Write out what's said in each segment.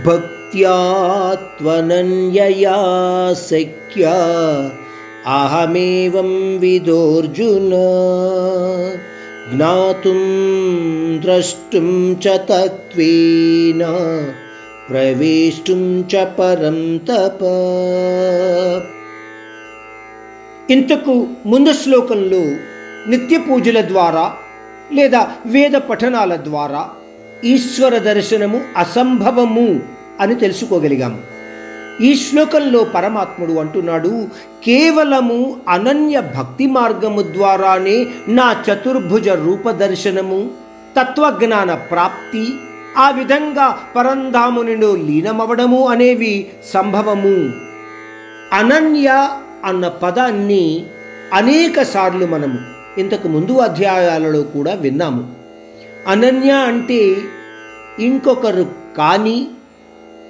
భక్త్యా త్వనన్యయా శక్య అహమేవం విదోర్జున జ్ఞాతుం ద్రష్టుం చ తత్వేన ప్రవేష్టుం చ పరం తప ఇంతకు ముందు శ్లోకంలో నిత్య పూజల ద్వారా లేదా వేద పఠనాల ద్వారా ఈశ్వర దర్శనము అసంభవము అని తెలుసుకోగలిగాము. ఈ శ్లోకంలో పరమాత్ముడు అంటున్నాడు కేవలము అనన్య భక్తి మార్గము ద్వారానే నా చతుర్భుజ రూపదర్శనము తత్వజ్ఞాన ప్రాప్తి ఆ విధంగా పరంధామునిలో లీనమవడము అనేవి సంభవము. అనన్య అన్న పదాన్ని అనేక సార్లు మనము ఇంతకు ముందు అధ్యాయాలలో కూడా విన్నాము. అనన్య అంటే ఇంకొకరు కాని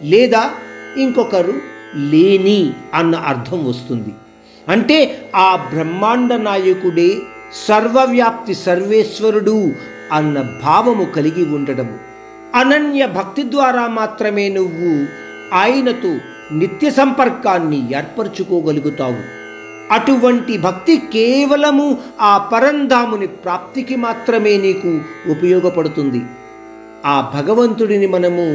లేదా ఇంకొకరు లేని అన్న అర్థం వస్తుంది. అంటే ఆ బ్రహ్మాండ నాయకుడే సర్వవ్యాప్తి సర్వేశ్వరుడు అన్న భావము కలిగి ఉండడము అనన్య భక్తి ద్వారా మాత్రమే నువ్వు ఆయనతో నిత్య సంపర్కాన్ని ఏర్పరచుకోగలుగుతావు. అటువంటి భక్తి కేవలము ఆ పరంధాముని ప్రాప్తికి మాత్రమే నీకు ఉపయోగపడుతుంది. ఆ భగవంతుడిని మనము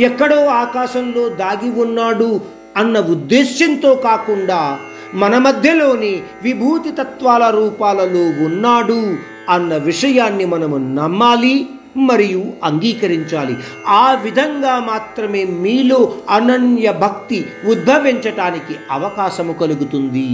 ఎక్కడో ఆకాశంలో దాగి ఉన్నాడు అన్న ఉద్దేశ్యంతో కాకుండా మన మధ్యలోని విభూతి తత్వాల రూపాలలో ఉన్నాడు అన్న విషయాన్ని మనము నమ్మాలి మరియు అంగీకరించాలి. ఆ విధంగా మాత్రమే మీలో అనన్య భక్తి ఉద్భవించటానికి అవకాశము కలుగుతుంది.